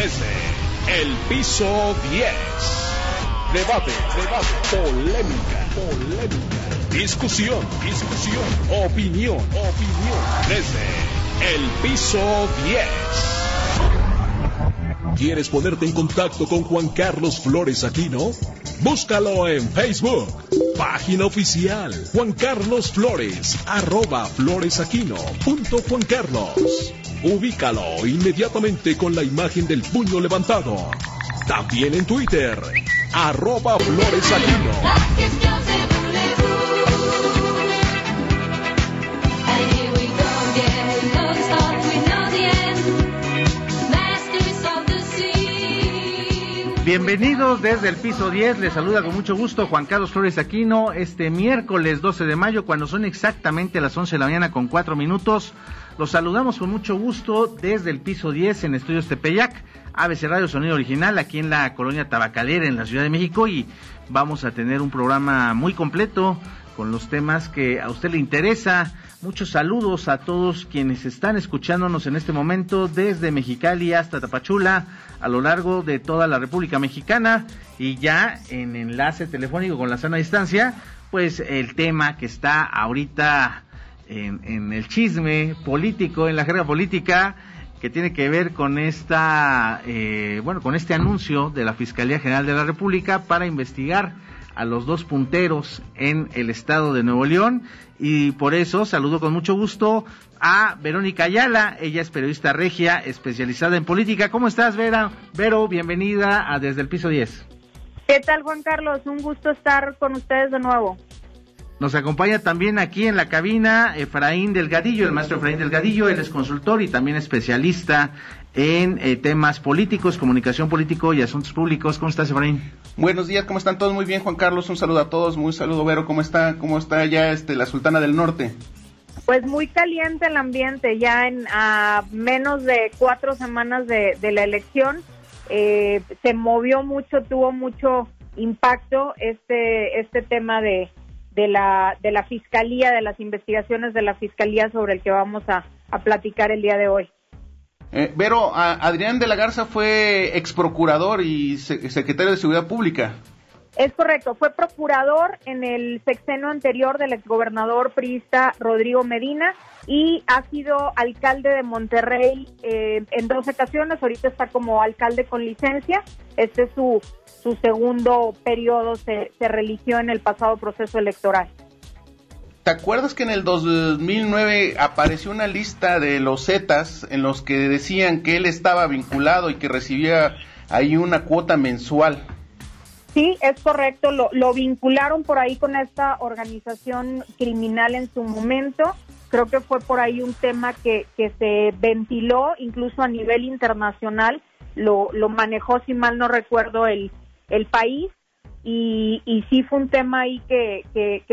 desde el piso 10. Debate, debate, polémica, polémica, discusión, discusión, opinión, opinión, desde el piso 10. ¿Quieres ponerte en contacto con Juan Carlos Flores Aquino? Búscalo en Facebook. Página oficial Juan Carlos Flores, arroba floresaquino punto Juan Carlos. Ubícalo inmediatamente con la imagen del puño levantado. También en Twitter, arroba floresaquino. Bienvenidos desde el piso 10, les saluda con mucho gusto Juan Carlos Flores Aquino este miércoles 12 de mayo cuando son exactamente las 11 de la mañana con 4 minutos. Los saludamos con mucho gusto desde el piso 10 en Estudios Tepeyac, ABC Radio Sonido Original aquí en la colonia Tabacalera en la Ciudad de México y vamos a tener un programa muy completo con los temas que a usted le interesa. Muchos saludos a todos quienes están escuchándonos en este momento desde Mexicali hasta Tapachula, a lo largo de toda la República Mexicana y ya en enlace telefónico con la sana distancia, pues el tema que está ahorita en, el chisme político, en la jerga política, que tiene que ver con esta, eh, bueno, con este anuncio de la Fiscalía General de la República para investigar a los dos punteros en el estado de Nuevo León y por eso saludo con mucho gusto a Verónica Ayala, ella es periodista regia especializada en política. ¿Cómo estás, Vera? Vero, bienvenida a Desde el Piso 10. ¿Qué tal, Juan Carlos? Un gusto estar con ustedes de nuevo. Nos acompaña también aquí en la cabina Efraín Delgadillo, el maestro Efraín Delgadillo, él es consultor y también especialista en eh, temas políticos, comunicación político y asuntos públicos. ¿Cómo estás, Efraín? Buenos días, ¿cómo están todos? Muy bien, Juan Carlos, un saludo a todos, muy saludo, Vero, ¿cómo está? ¿Cómo está ya este, la Sultana del Norte? Pues muy caliente el ambiente, ya en a menos de cuatro semanas de, la elección, eh, se movió mucho, tuvo mucho impacto este, este tema de, de la, de la fiscalía, de las investigaciones de la fiscalía sobre el que vamos a, platicar el día de hoy. Eh, Vero, Adrián de la Garza fue ex procurador y secretario de Seguridad Pública. Es correcto, fue procurador en el sexenio anterior del exgobernador priista Rodrigo Medina y ha sido alcalde de Monterrey eh, en dos ocasiones, ahorita está como alcalde con licencia, este es su, su segundo periodo, se, se religió en el pasado proceso electoral. ¿Te acuerdas que en el 2009 apareció una lista de los Zetas en los que decían que él estaba vinculado y que recibía ahí una cuota mensual? Sí, es correcto, lo, lo vincularon por ahí con esta organización criminal en su momento. Creo que fue por ahí un tema que, que se ventiló incluso a nivel internacional. Lo, lo manejó, si mal no recuerdo, el, el país. Y, y sí fue un tema ahí que,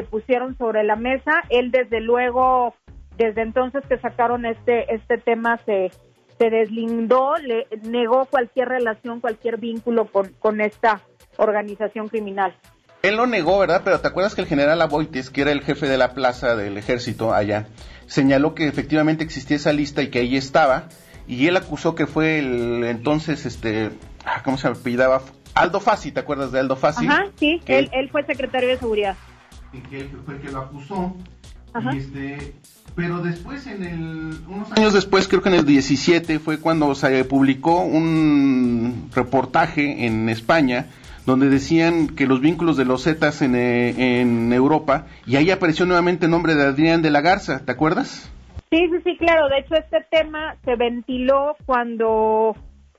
pusieron sobre la mesa. Él, desde luego, desde entonces que sacaron este, este tema, se, se deslindó, le negó cualquier relación, cualquier vínculo con, con esta organización criminal. Él lo negó, ¿verdad? Pero ¿te acuerdas que el general Aboites, que era el jefe de la plaza del ejército allá, señaló que efectivamente existía esa lista y que ahí estaba? Y él acusó que fue el entonces, este, ah, ¿cómo se apellidaba? Aldo Fassi, ¿te acuerdas de Aldo Fassi? Ajá, sí, él, él, fue secretario de seguridad. Y que fue el que lo acusó. Y este, pero después, en el, unos años después, creo que en el 17, fue cuando se publicó un reportaje en España donde decían que los vínculos de los Zetas en, eh, en Europa, y ahí apareció nuevamente el nombre de Adrián de la Garza, ¿te acuerdas? Sí, sí, sí, claro. De hecho, este tema se ventiló cuando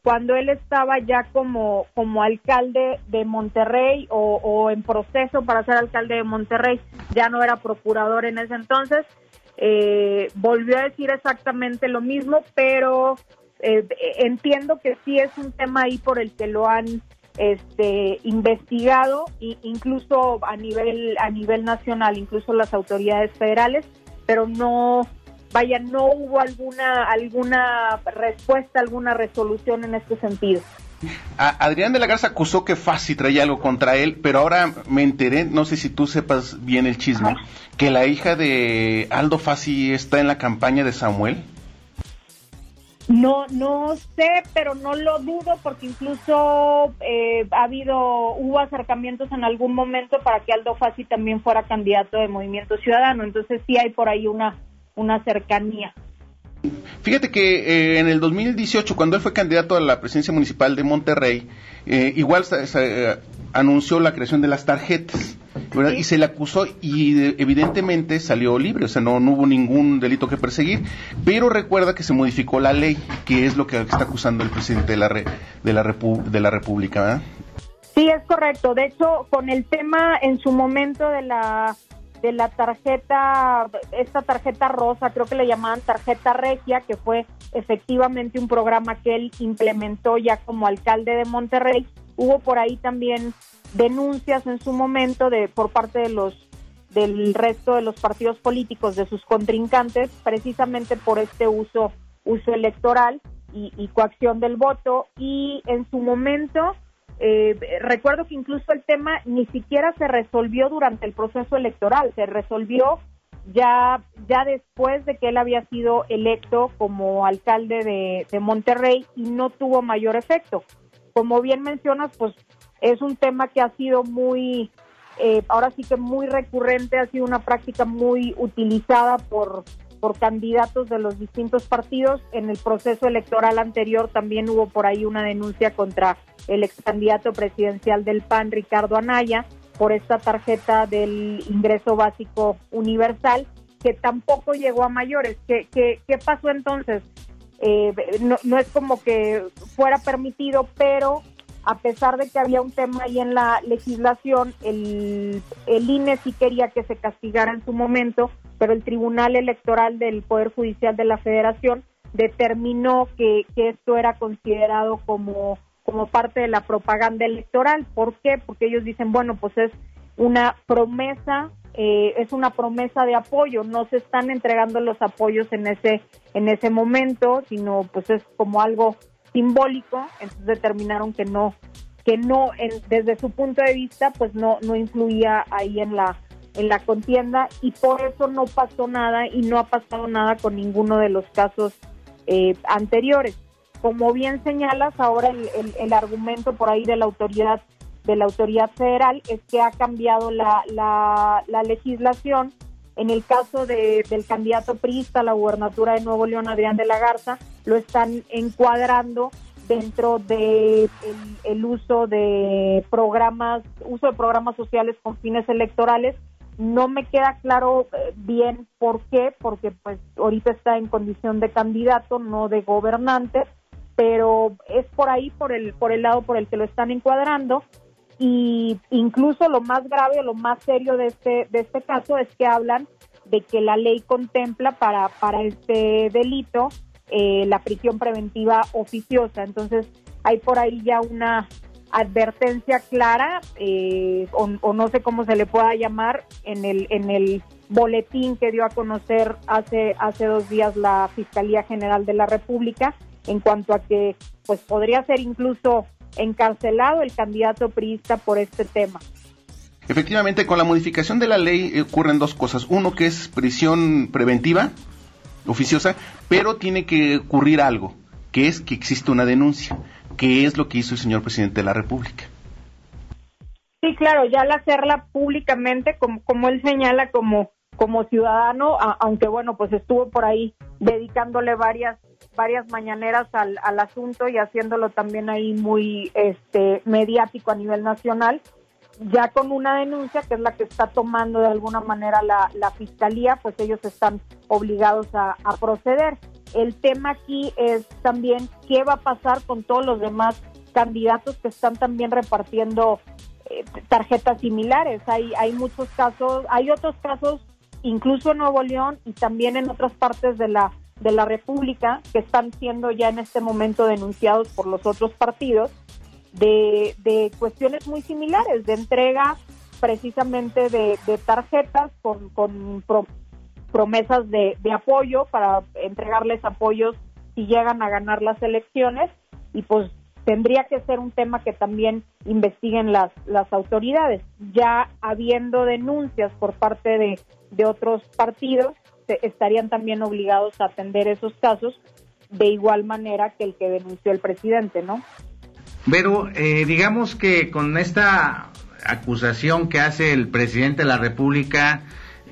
cuando él estaba ya como, como alcalde de Monterrey o, en proceso para ser alcalde de Monterrey, ya no era procurador en ese entonces, eh, volvió a decir exactamente lo mismo, pero eh, entiendo que sí es un tema ahí por el que lo han este, investigado incluso a nivel a nivel nacional, incluso las autoridades federales, pero no vaya no hubo alguna alguna respuesta, alguna resolución en este sentido. Adrián de la Garza acusó que Fassi traía algo contra él, pero ahora me enteré, no sé si tú sepas bien el chisme, que la hija de Aldo Fassi está en la campaña de Samuel. No, no sé, pero no lo dudo porque incluso eh, ha habido, hubo acercamientos en algún momento para que Aldo Fassi también fuera candidato de Movimiento Ciudadano, entonces sí hay por ahí una, una cercanía. Fíjate que eh, en el 2018, cuando él fue candidato a la presidencia municipal de Monterrey, eh, igual se, anunció la creación de las tarjetas. Y se le acusó y evidentemente salió libre, o sea, no, hubo ningún delito que perseguir, pero recuerda que se modificó la ley, que es lo que está acusando el presidente de la, de la, de la República. ¿verdad? Sí, es correcto. De hecho, con el tema en su momento de la de la tarjeta, esta tarjeta rosa, creo que le llamaban tarjeta regia, que fue efectivamente un programa que él implementó ya como alcalde de Monterrey. Hubo por ahí también denuncias en su momento de por parte de los del resto de los partidos políticos de sus contrincantes precisamente por este uso uso electoral y, y coacción del voto y en su momento eh, recuerdo que incluso el tema ni siquiera se resolvió durante el proceso electoral, se resolvió ya, ya después de que él había sido electo como alcalde de, Monterrey y no tuvo mayor efecto. Como bien mencionas, pues es un tema que ha sido muy, eh, ahora sí que muy recurrente, ha sido una práctica muy utilizada por, por candidatos de los distintos partidos. En el proceso electoral anterior también hubo por ahí una denuncia contra el ex candidato presidencial del PAN, Ricardo Anaya, por esta tarjeta del ingreso básico universal, que tampoco llegó a mayores. ¿Qué, qué, qué pasó entonces? Eh, no, no, es como que fuera permitido, pero a pesar de que había un tema ahí en la legislación, el, INE sí quería que se castigara en su momento, pero el Tribunal Electoral del Poder Judicial de la Federación determinó que, que esto era considerado como como parte de la propaganda electoral. ¿Por qué? Porque ellos dicen, bueno, pues es una promesa, eh, es una promesa de apoyo, no se están entregando los apoyos en ese, en ese momento, sino pues es como algo simbólico, entonces determinaron que no, que no, desde su punto de vista, pues no, no influía ahí en la, en la contienda y por eso no pasó nada y no ha pasado nada con ninguno de los casos eh, anteriores. Como bien señalas, ahora el, argumento por ahí de la autoridad de la autoridad federal es que ha cambiado la, la, legislación. En el caso de, del candidato priista a la gubernatura de Nuevo León, Adrián de la Garza, lo están encuadrando dentro de el, uso de programas, uso de programas sociales con fines electorales. No me queda claro eh, bien por qué, porque pues ahorita está en condición de candidato, no de gobernante, pero es por ahí, por el, por el lado por el que lo están encuadrando. Y incluso lo más grave o lo más serio de este, de este caso es que hablan de que la ley contempla para, para este delito eh, la prisión preventiva oficiosa. Entonces, hay por ahí ya una advertencia clara, eh, o, o, no sé cómo se le pueda llamar, en el, en el boletín que dio a conocer hace, hace dos días la Fiscalía General de la República, en cuanto a que pues podría ser incluso encarcelado el candidato priista por este tema. Efectivamente, con la modificación de la ley ocurren dos cosas. Uno que es prisión preventiva, oficiosa, pero tiene que ocurrir algo, que es que existe una denuncia, que es lo que hizo el señor presidente de la República. Sí, claro, ya al hacerla públicamente, como, como él señala, como, como ciudadano, aunque bueno, pues estuvo por ahí dedicándole varias varias mañaneras al, al asunto y haciéndolo también ahí muy este mediático a nivel nacional, ya con una denuncia que es la que está tomando de alguna manera la, la fiscalía, pues ellos están obligados a, proceder. El tema aquí es también qué va a pasar con todos los demás candidatos que están también repartiendo eh, tarjetas similares. Hay, hay muchos casos, hay otros casos, incluso en Nuevo León y también en otras partes de la de la República que están siendo ya en este momento denunciados por los otros partidos de, de cuestiones muy similares, de entrega precisamente de, tarjetas con, con promesas de, de apoyo para entregarles apoyos si llegan a ganar las elecciones y pues tendría que ser un tema que también investiguen las, las autoridades. Ya habiendo denuncias por parte de, de otros partidos, estarían también obligados a atender esos casos de igual manera que el que denunció el presidente, ¿no? Pero eh, digamos que con esta acusación que hace el presidente de la República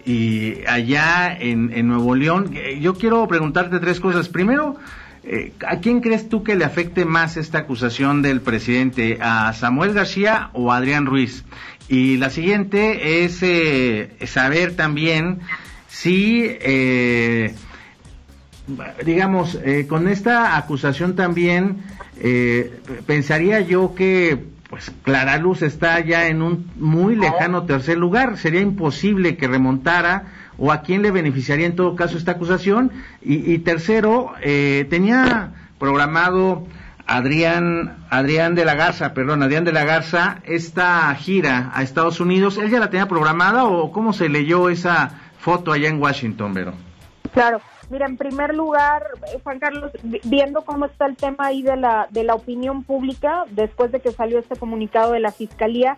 y allá en, Nuevo León, eh, yo quiero preguntarte tres cosas. Primero, eh, ¿a quién crees tú que le afecte más esta acusación del presidente? ¿A Samuel García o a Adrián Ruiz? Y la siguiente es saber también si digamos, eh, con esta acusación también eh, pensaría yo que pues Clara Luz está ya en un muy lejano tercer lugar, sería imposible que remontara o a quién le beneficiaría en todo caso esta acusación. Y, tercero eh, tenía programado Adrián Adrián de la Garza, perdón, Adrián de la Garza esta gira a Estados Unidos, él ya la tenía programada o cómo se leyó esa foto allá en Washington, Vero? Claro, Mira, en primer lugar, eh, Juan Carlos, viendo cómo está el tema ahí de la, de la opinión pública, después de que salió este comunicado de la Fiscalía,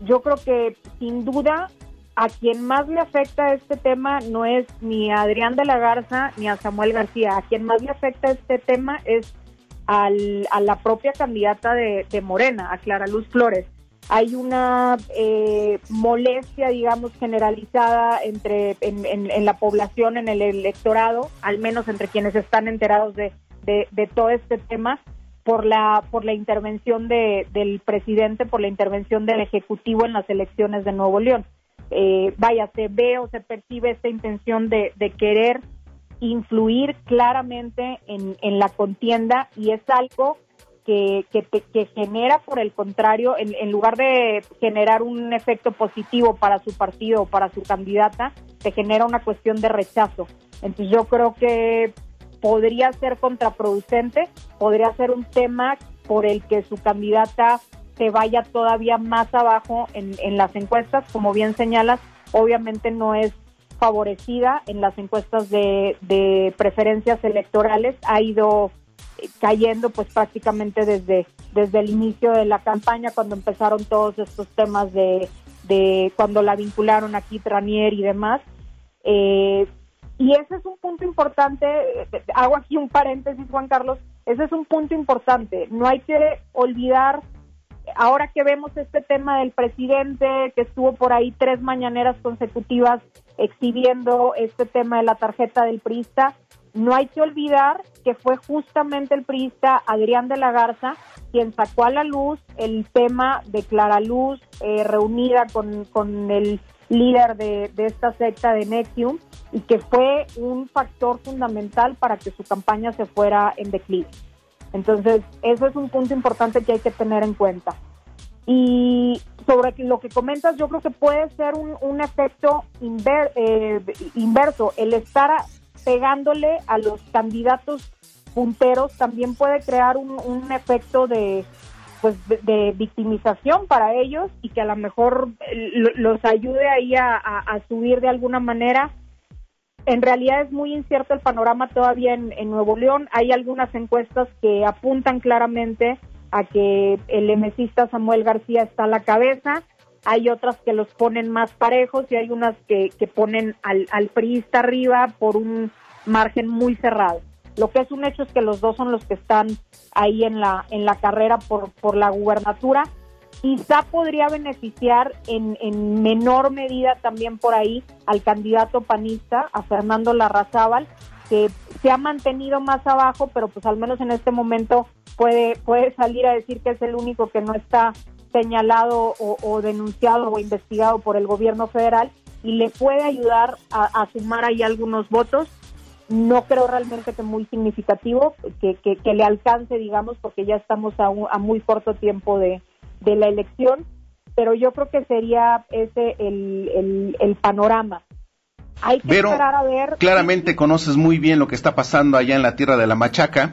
yo creo que sin duda a quien más le afecta este tema no es ni a Adrián de la Garza ni a Samuel García, a quien más le afecta este tema es al, a la propia candidata de, de Morena, a Clara Luz Flores hay una eh, molestia, digamos, generalizada entre en, la población, en el electorado, al menos entre quienes están enterados de, de, todo este tema, por la por la intervención de, del presidente, por la intervención del ejecutivo en las elecciones de Nuevo León. Eh, vaya, se ve o se percibe esta intención de, de querer influir claramente en, en la contienda y es algo que, genera, por el contrario, en, lugar de generar un efecto positivo para su partido o para su candidata, te genera una cuestión de rechazo. Entonces yo creo que podría ser contraproducente, podría ser un tema por el que su candidata se vaya todavía más abajo en, las encuestas, como bien señalas, obviamente no es favorecida en las encuestas de preferencias electorales, ha ido cayendo pues prácticamente desde, desde el inicio de la campaña, cuando empezaron todos estos temas de, cuando la vincularon a Kit Ranier y demás. Eh, y ese es un punto importante, hago aquí un paréntesis Juan Carlos, ese es un punto importante, no hay que olvidar, ahora que vemos este tema del presidente que estuvo por ahí tres mañaneras consecutivas exhibiendo este tema de la tarjeta del priista, no hay que olvidar que fue justamente el priista Adrián de la Garza quien sacó a la luz el tema de Clara Luz eh, reunida con, el líder de, esta secta de Nexium y que fue un factor fundamental para que su campaña se fuera en declive. Entonces, eso es un punto importante que hay que tener en cuenta. Y sobre lo que comentas, yo creo que puede ser un, efecto eh, inverso. El estar pegándole a los candidatos punteros también puede crear un, efecto de pues de, victimización para ellos y que a lo mejor eh, los ayude ahí a, subir de alguna manera. En realidad es muy incierto el panorama todavía en, Nuevo León. Hay algunas encuestas que apuntan claramente a que el emesista Samuel García está a la cabeza hay otras que los ponen más parejos y hay unas que, que ponen al, al priista arriba por un margen muy cerrado. Lo que es un hecho es que los dos son los que están ahí en la, en la carrera por, por la gubernatura. Quizá podría beneficiar en, en menor medida también por ahí al candidato panista, a Fernando Larrazábal, que se ha mantenido más abajo, pero pues al menos en este momento puede, puede salir a decir que es el único que no está señalado o, denunciado o investigado por el gobierno federal y le puede ayudar a, sumar ahí algunos votos. No creo realmente que muy significativo, que, que, le alcance, digamos, porque ya estamos a, a muy corto tiempo de, de, la elección, pero yo creo que sería ese el, el, panorama. Hay que esperar a ver. Claramente conoces muy bien lo que está pasando allá en la tierra de la Machaca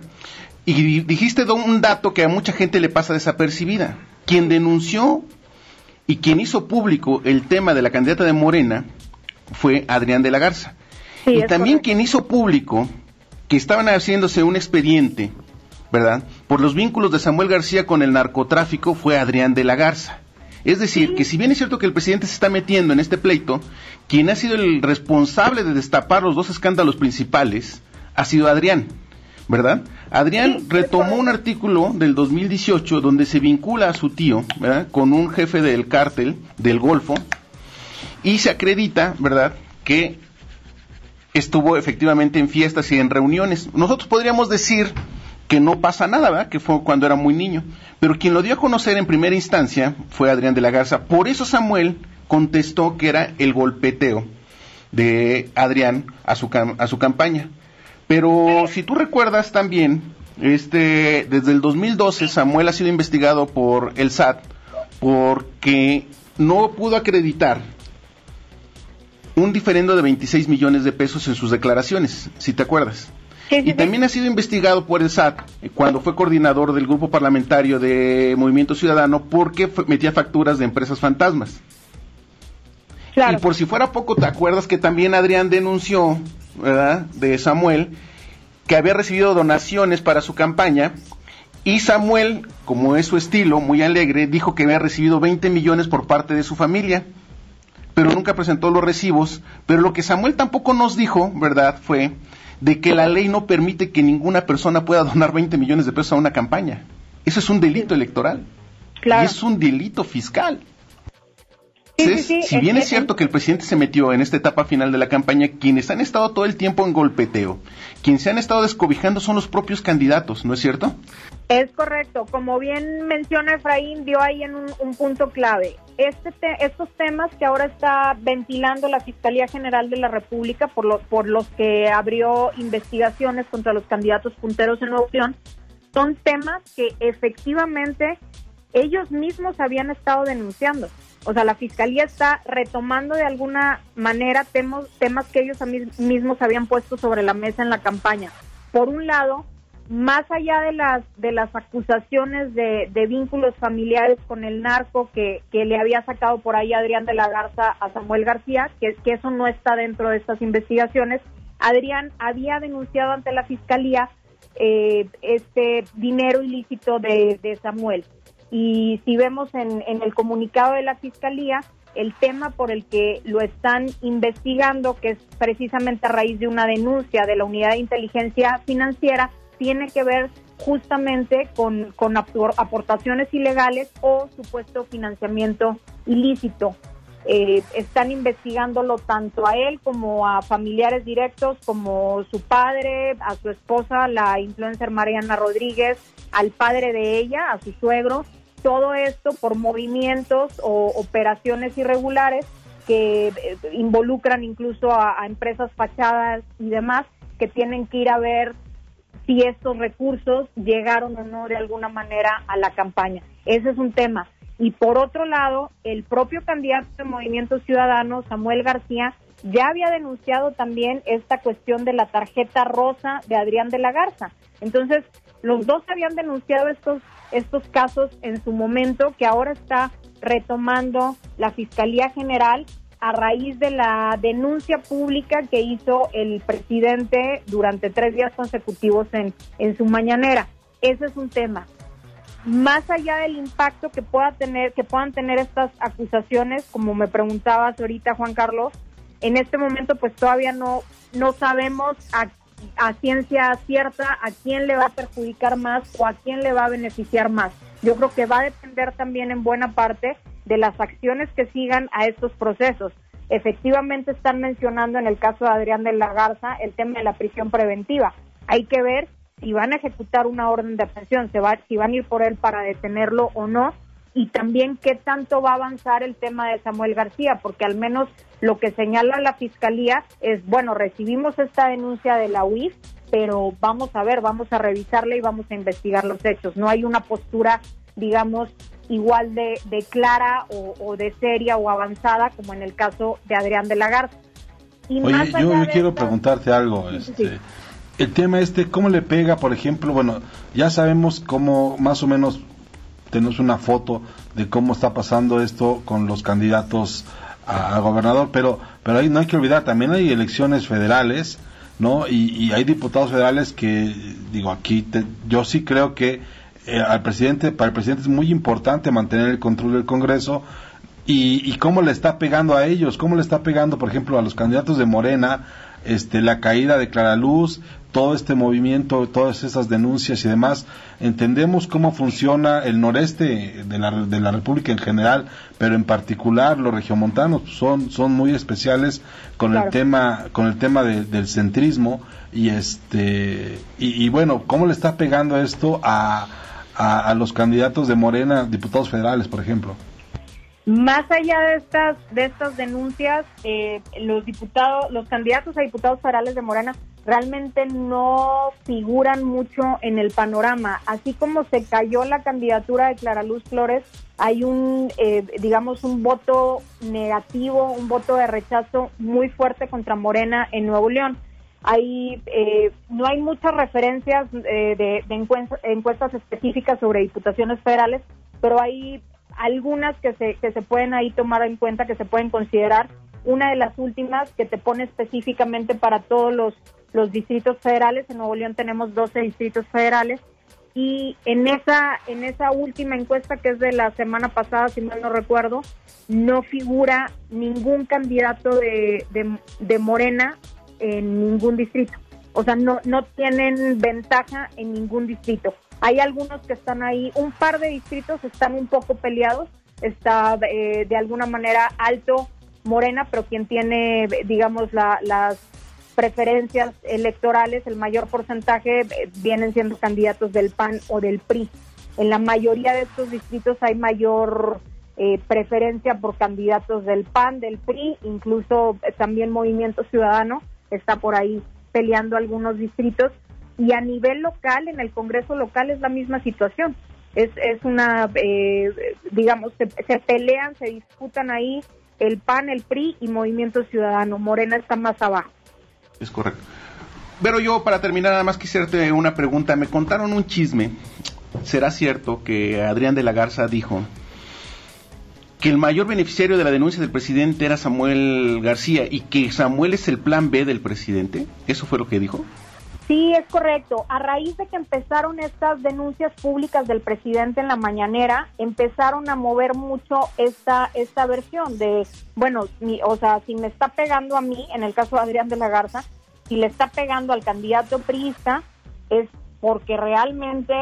y dijiste un dato que a mucha gente le pasa desapercibida. Quien denunció y quien hizo público el tema de la candidata de Morena fue Adrián de la Garza. y también quien hizo público que estaban haciéndose un expediente, ¿verdad? Por los vínculos de Samuel García con el narcotráfico fue Adrián de la Garza. Es decir, que si bien es cierto que el presidente se está metiendo en este pleito, quien ha sido el responsable de destapar los dos escándalos principales ha sido Adrián. ¿Verdad? Adrián retomó un artículo del 2018 donde se vincula a su tío, ¿verdad? Con un jefe del cártel del Golfo y se acredita, ¿verdad? Que estuvo efectivamente en fiestas y en reuniones. Nosotros podríamos decir que no pasa nada, ¿verdad? Que fue cuando era muy niño. Pero quien lo dio a conocer en primera instancia fue Adrián de la Garza. Por eso Samuel contestó que era el golpeteo de Adrián a su, a su campaña. Pero si tú recuerdas también, este, desde el 2012 Samuel ha sido investigado por el SAT porque no pudo acreditar un diferendo de 26 millones de pesos en sus declaraciones, si te acuerdas. y también ha sido investigado por el SAT cuando fue coordinador del grupo parlamentario de Movimiento Ciudadano porque metía facturas de empresas fantasmas. Y por si fuera poco, ¿te acuerdas que también Adrián denunció, ¿verdad? De Samuel, que había recibido donaciones para su campaña y Samuel, como es su estilo, muy alegre, dijo que había recibido 20 millones por parte de su familia, pero nunca presentó los recibos. Pero lo que Samuel tampoco nos dijo, ¿verdad?, fue de que la ley no permite que ninguna persona pueda donar 20 millones de pesos a una campaña. Eso es un delito electoral. Claro. Y es un delito fiscal si bien es cierto que el presidente se metió en esta etapa final de la campaña, quienes han estado todo el tiempo en golpeteo, quienes se han estado descobijando son los propios candidatos, ¿no es cierto? Es correcto. Como bien menciona Efraín, dio ahí en un, punto clave. Este estos temas que ahora está ventilando la Fiscalía General de la República por, por los que abrió investigaciones contra los candidatos punteros en Nueva son temas que efectivamente ellos mismos habían estado denunciando. O sea, la fiscalía está retomando de alguna manera temas, temas que ellos mismos habían puesto sobre la mesa en la campaña. Por un lado, más allá de las de las acusaciones de, vínculos familiares con el narco que, le había sacado por ahí Adrián de la Garza a Samuel García, que, que eso no está dentro de estas investigaciones, Adrián había denunciado ante la fiscalía eh, este dinero ilícito de Samuel. Y si vemos en, el comunicado de la Fiscalía, el tema por el que lo están investigando, que es precisamente a raíz de una denuncia de la Unidad de Inteligencia Financiera, tiene que ver justamente con, con aportaciones ilegales o supuesto financiamiento ilícito. Eh, están investigándolo tanto a él como a familiares directos, como su padre, a su esposa, la influencer Mariana Rodríguez, al padre de ella, a su suegro, todo esto por movimientos o operaciones irregulares que eh, involucran incluso a, empresas fachadas y demás que tienen que ir a ver si estos recursos llegaron o no de alguna manera a la campaña. Ese es un tema. Y por otro lado, el propio candidato de Movimiento Ciudadano, Samuel García, ya había denunciado también esta cuestión de la tarjeta rosa de Adrián de la Garza. Entonces, los dos habían denunciado estos, estos casos en su momento, que ahora está retomando la Fiscalía General a raíz de la denuncia pública que hizo el presidente durante tres días consecutivos en, en su mañanera. Ese es un tema. Más allá del impacto que pueda tener, que puedan tener estas acusaciones, como me preguntabas ahorita, Juan Carlos, en este momento pues todavía no, no sabemos a, ciencia cierta a quién le va a perjudicar más o a quién le va a beneficiar más. Yo creo que va a depender también en buena parte de las acciones que sigan a estos procesos. Efectivamente están mencionando en el caso de Adrián de la Garza el tema de la prisión preventiva. Hay que ver si van a ejecutar una orden de aprehensión, si van a ir por él para detenerlo o no, y también qué tanto va a avanzar el tema de Samuel García, porque al menos lo que señala la fiscalía es, bueno, recibimos esta denuncia de la UIF, pero vamos a ver, vamos a revisarla y vamos a investigar los hechos. No hay una postura, digamos, igual de, clara o, de seria o avanzada como en el caso de Adrián de la Garza. Oye, yo quiero preguntarte algo. Este, El tema este, ¿cómo le pega, por ejemplo? Bueno, ya sabemos cómo más o menos tenemos una foto de cómo está pasando esto con los candidatos a, gobernador, pero, pero ahí no hay que olvidar, también hay elecciones federales, ¿no? Y, hay diputados federales que, digo, aquí yo sí creo que eh, al presidente, para el presidente es muy importante mantener el control del Congreso, y, y, cómo le está pegando a ellos, cómo le está pegando, por ejemplo, a los candidatos de Morena, este, la caída de Clara Luz, todo este movimiento, todas esas denuncias y demás, entendemos cómo funciona el noreste de la, de la República en general, pero en particular los regiomontanos son, son muy especiales con el tema, con el tema del centrismo y este, y, bueno, cómo le está pegando esto a, a los candidatos de Morena, diputados federales, por ejemplo. Más allá de estas de estas denuncias, eh, los diputados, los candidatos a diputados federales de Morena realmente no figuran mucho en el panorama. Así como se cayó la candidatura de Clara Luz Flores, hay un, eh, digamos, un voto negativo, un voto de rechazo muy fuerte contra Morena en Nuevo León. Hay, eh, no hay muchas referencias de, encuestas específicas sobre diputaciones federales, pero hay algunas que se, que se pueden ahí tomar en cuenta, que se pueden considerar. Una de las últimas que te pone específicamente para todos los, los distritos federales. En Nuevo León tenemos 12 distritos federales. Y en esa, en esa última encuesta, que es de la semana pasada, si mal no recuerdo, no figura ningún candidato de, de, de Morena en ningún distrito. O sea, no, no tienen ventaja en ningún distrito. Hay algunos que están ahí, un par de distritos están un poco peleados, está eh, de alguna manera alto Morena, pero quien tiene, digamos, las preferencias electorales, el mayor porcentaje eh, vienen siendo candidatos del PAN o del PRI. En la mayoría de estos distritos hay mayor eh, preferencia por candidatos del PAN, del PRI, incluso también Movimiento Ciudadano está por ahí peleando algunos distritos y a nivel local, en el Congreso local es la misma situación. Es, es una, eh, digamos, se, pelean, se disputan ahí el PAN, el PRI y Movimiento Ciudadano. Morena está más abajo. Es correcto. Pero yo, para terminar, nada más quisiera hacerte una pregunta. Me contaron un chisme. ¿Será cierto que Adrián de la Garza dijo que el mayor beneficiario de la denuncia del presidente era Samuel García y que Samuel es el plan B del presidente? ¿Eso fue lo que dijo? Sí, es correcto. A raíz de que empezaron estas denuncias públicas del presidente en la mañanera, empezaron a mover mucho esta esta versión de, bueno, o sea, si me está pegando a mí, en el caso de Adrián de la Garza, si le está pegando al candidato priista, es porque realmente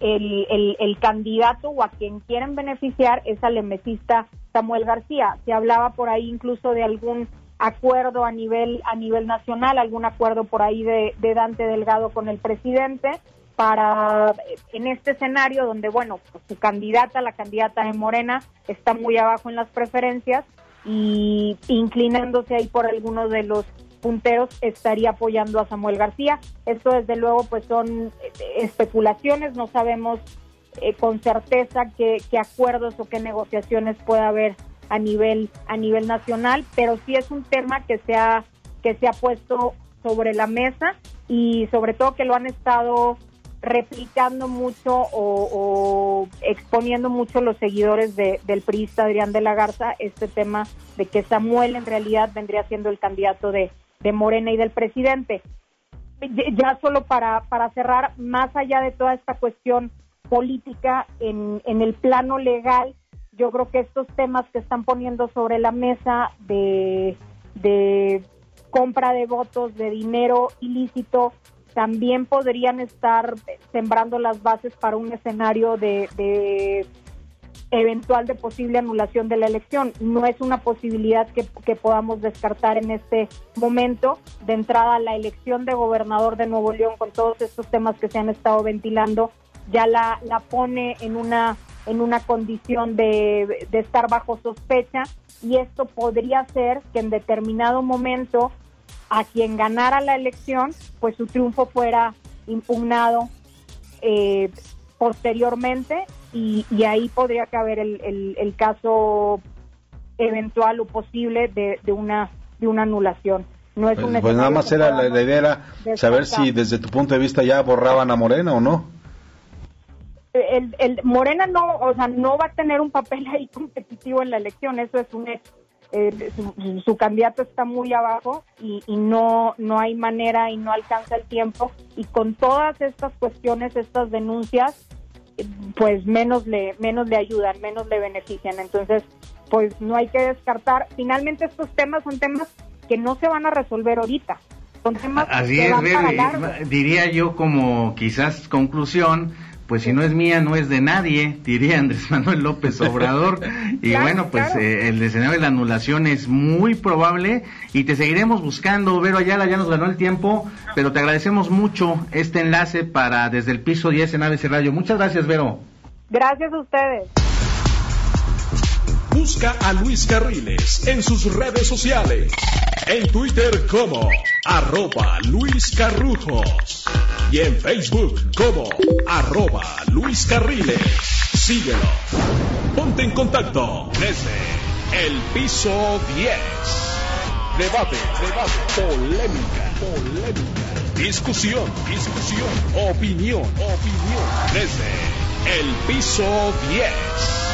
el, el, el candidato o a quien quieren beneficiar es al emesista Samuel García. Se hablaba por ahí incluso de algún acuerdo a nivel a nivel nacional, algún acuerdo por ahí de, Dante Delgado con el presidente para en este escenario donde bueno pues, su candidata, la candidata de Morena está muy abajo en las preferencias y inclinándose ahí por algunos de los punteros estaría apoyando a Samuel García. Esto desde luego pues son eh, especulaciones, no sabemos eh, con certeza qué, qué acuerdos o qué negociaciones puede haber a nivel a nivel nacional, pero sí es un tema que se ha que se ha puesto sobre la mesa y sobre todo que lo han estado replicando mucho o, exponiendo mucho los seguidores de, del priista Adrián de la Garza este tema de que Samuel en realidad vendría siendo el candidato de, de Morena y del presidente. Ya solo para, para cerrar, más allá de toda esta cuestión política en, en el plano legal, yo creo que estos temas que están poniendo sobre la mesa de, compra de votos, de dinero ilícito, también podrían estar sembrando las bases para un escenario de, eventual de posible anulación de la elección. No es una posibilidad que, podamos descartar en este momento. De entrada, la elección de gobernador de Nuevo León, con todos estos temas que se han estado ventilando, ya la pone en una en una condición de, estar bajo sospecha y esto podría ser que en determinado momento a quien ganara la elección, pues su triunfo fuera impugnado eh, posteriormente y, ahí podría caber el, el, caso eventual o posible de, de, una de una anulación. No es pues, pues nada más era la, la idea era saber si desde tu punto de vista ya borraban a Morena o no el, el, Morena no, o sea, no va a tener un papel ahí competitivo en la elección, eso es un hecho. Eh, su, candidato está muy abajo y, y, no no hay manera y no alcanza el tiempo y con todas estas cuestiones, estas denuncias, pues menos le menos le ayudan, menos le benefician. Entonces, pues no hay que descartar. Finalmente estos temas son temas que no se van a resolver ahorita. Así es, diría yo como quizás conclusión, pues si no es mía, no es de nadie, diría Andrés Manuel López Obrador. y bueno, pues eh, el escenario de la anulación es muy probable y te seguiremos buscando. Vero Ayala ya nos ganó el tiempo, pero te agradecemos mucho este enlace para desde el piso 10 en ABC Radio. Muchas gracias, Vero. Gracias a ustedes. Busca a Luis Carriles en sus redes sociales. En Twitter como arroba Luis Carrujos. Y en Facebook como arroba Luis Carriles. Síguelo. Ponte en contacto desde el piso 10. Debate, debate, polémica, polémica. Discusión, discusión, opinión, opinión. Desde el piso 10